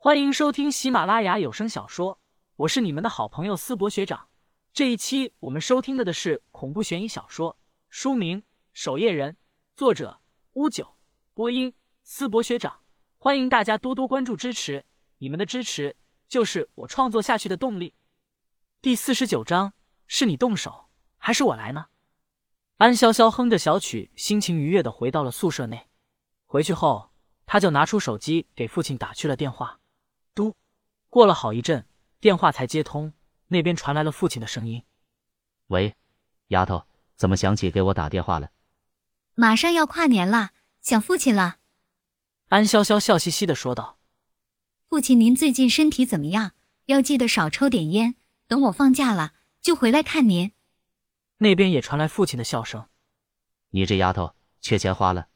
欢迎收听喜马拉雅有声小说，我是你们的好朋友思博学长。这一期我们收听的的是恐怖悬疑小说，书名《守夜人》，作者乌九，播音思博学长。欢迎大家多多关注支持，你们的支持就是我创作下去的动力。第四十九章，是你动手还是我来呢？安潇潇哼着小曲，心情愉悦的回到了宿舍内。回去后，他就拿出手机给父亲打去了电话。嘟，过了好一阵，电话才接通，那边传来了父亲的声音：“喂，丫头，怎么想起给我打电话了？马上要跨年了，想父亲了。”安潇潇笑嘻嘻的说道：“父亲，您最近身体怎么样？要记得少抽点烟。等我放假了，就回来看您。”那边也传来父亲的笑声：“你这丫头，缺钱花了。”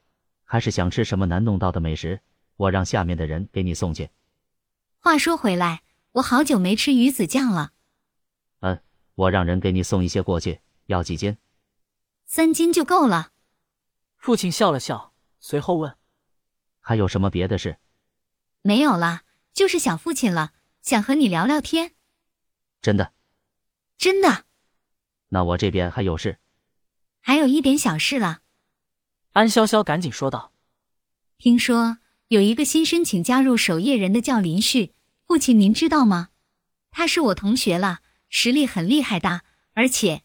还是想吃什么难弄到的美食，我让下面的人给你送去。话说回来，我好久没吃鱼子酱了。嗯，我让人给你送一些过去。要几斤？三斤就够了。父亲笑了笑，随后问：“还有什么别的事？”没有了，就是想父亲了，想和你聊聊天。真的？真的。那我这边还有事。还有一点小事了。安潇潇赶紧说道：“听说有一个新申请加入守夜人的，叫林旭。父亲，您知道吗？他是我同学了，实力很厉害的。而且，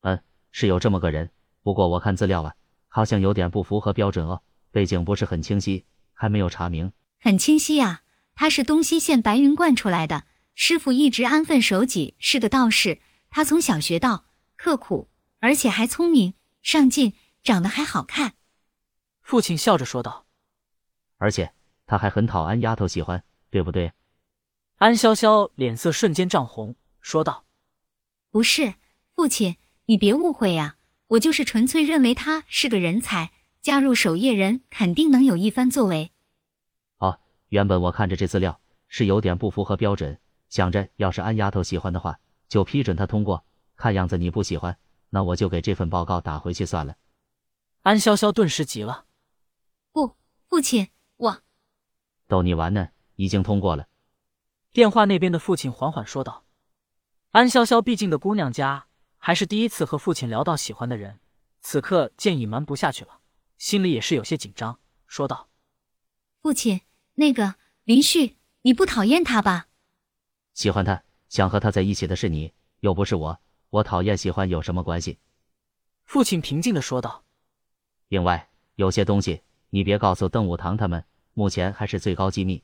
嗯，是有这么个人。不过我看资料啊，好像有点不符合标准哦，背景不是很清晰，还没有查明。很清晰呀，他是东西县白云观出来的，师傅一直安分守己，是个道士。他从小学道，刻苦，而且还聪明上进。”长得还好看，父亲笑着说道。而且他还很讨安丫头喜欢，对不对？安潇潇脸色瞬间涨红，说道：“不是，父亲，你别误会呀，我就是纯粹认为他是个人才，加入守夜人肯定能有一番作为。”哦，原本我看着这资料是有点不符合标准，想着要是安丫头喜欢的话，就批准他通过。看样子你不喜欢，那我就给这份报告打回去算了。安潇潇顿时急了：“不，父亲，我逗你玩呢，已经通过了。”电话那边的父亲缓缓说道：“安潇潇毕竟的姑娘家，还是第一次和父亲聊到喜欢的人，此刻见隐瞒不下去了，心里也是有些紧张，说道：‘父亲，那个林旭，你不讨厌他吧？’喜欢他，想和他在一起的是你，又不是我，我讨厌喜欢有什么关系？”父亲平静的说道。另外，有些东西你别告诉邓武堂他们，目前还是最高机密。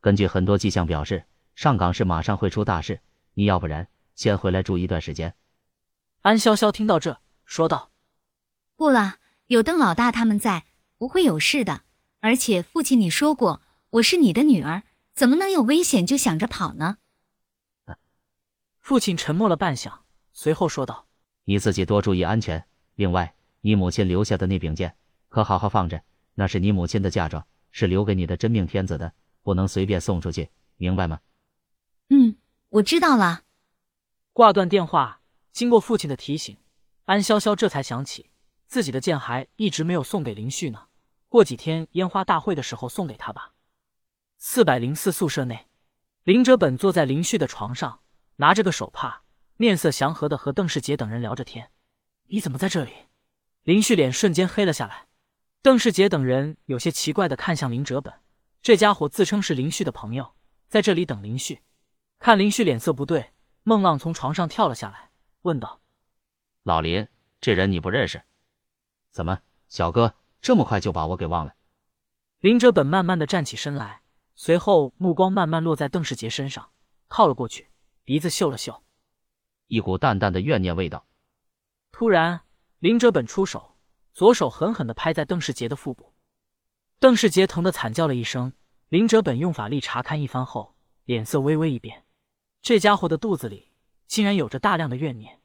根据很多迹象表示，上岗市马上会出大事，你要不然先回来住一段时间。安潇潇听到这，说道：“不了，有邓老大他们在，不会有事的。而且父亲你说过，我是你的女儿，怎么能有危险就想着跑呢？”父亲沉默了半晌，随后说道：“你自己多注意安全。另外。”你母亲留下的那柄剑，可好好放着。那是你母亲的嫁妆，是留给你的真命天子的，不能随便送出去，明白吗？嗯，我知道了。挂断电话，经过父亲的提醒，安潇潇这才想起自己的剑还一直没有送给林旭呢。过几天烟花大会的时候送给他吧。四百零四宿舍内，林哲本坐在林旭的床上，拿着个手帕，面色祥和的和邓世杰等人聊着天。你怎么在这里？林旭脸瞬间黑了下来，邓世杰等人有些奇怪的看向林哲本，这家伙自称是林旭的朋友，在这里等林旭。看林旭脸色不对，孟浪从床上跳了下来，问道：“老林，这人你不认识？怎么，小哥这么快就把我给忘了？”林哲本慢慢的站起身来，随后目光慢慢落在邓世杰身上，靠了过去，鼻子嗅了嗅，一股淡淡的怨念味道。突然。林哲本出手，左手狠狠的拍在邓世杰的腹部，邓世杰疼得惨叫了一声。林哲本用法力查看一番后，脸色微微一变，这家伙的肚子里竟然有着大量的怨念。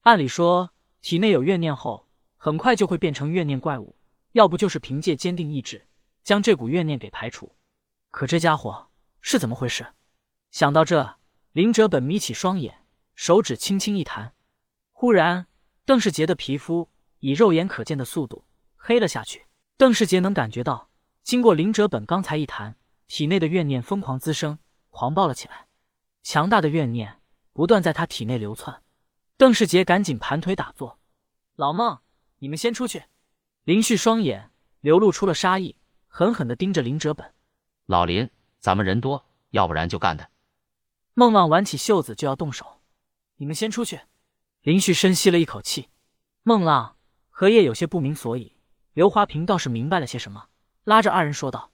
按理说，体内有怨念后，很快就会变成怨念怪物，要不就是凭借坚定意志将这股怨念给排除。可这家伙是怎么回事？想到这，林哲本眯起双眼，手指轻轻一弹，忽然。邓世杰的皮肤以肉眼可见的速度黑了下去。邓世杰能感觉到，经过林哲本刚才一弹，体内的怨念疯狂滋生，狂暴了起来。强大的怨念不断在他体内流窜。邓世杰赶紧盘腿打坐：“老孟，你们先出去。”林旭双眼流露出了杀意，狠狠地盯着林哲本。老林，咱们人多，要不然就干他。孟浪挽起袖子就要动手，你们先出去。林旭深吸了一口气。孟浪、何叶有些不明所以，刘华平倒是明白了些什么，拉着二人说道：“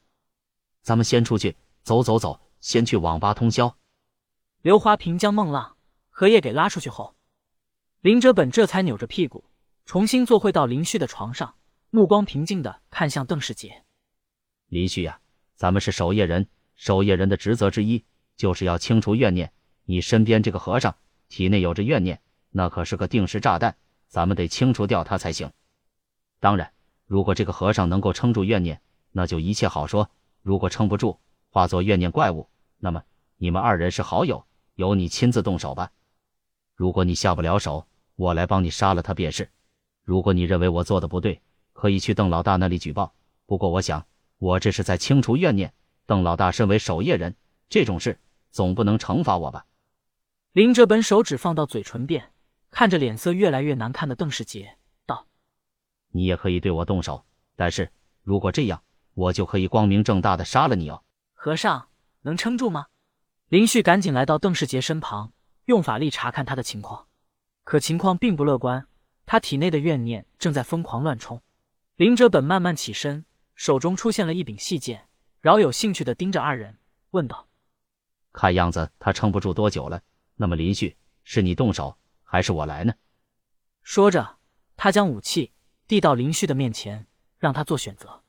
咱们先出去，走走走，先去网吧通宵。”刘华平将孟浪、荷叶给拉出去后，林哲本这才扭着屁股重新坐回到林旭的床上，目光平静的看向邓世杰：“林旭呀，咱们是守夜人，守夜人的职责之一就是要清除怨念。你身边这个和尚体内有着怨念，那可是个定时炸弹，咱们得清除掉他才行。当然，如果这个和尚能够撑住怨念，那就一切好说；如果撑不住，化作怨念怪物，那么你们二人是好友，由你亲自动手吧。如果你下不了手，我来帮你杀了他便是。如果你认为我做的不对，可以去邓老大那里举报。不过我想，我这是在清除怨念。邓老大身为守夜人，这种事总不能惩罚我吧？林哲本手指放到嘴唇边，看着脸色越来越难看的邓世杰，道：“你也可以对我动手，但是如果这样，我就可以光明正大的杀了你哦。”和尚能撑住吗？林旭赶紧来到邓世杰身旁，用法力查看他的情况，可情况并不乐观。他体内的怨念正在疯狂乱冲。林哲本慢慢起身，手中出现了一柄细剑，饶有兴趣的盯着二人，问道：“看样子他撑不住多久了。那么林旭，是你动手还是我来呢？”说着，他将武器递到林旭的面前，让他做选择。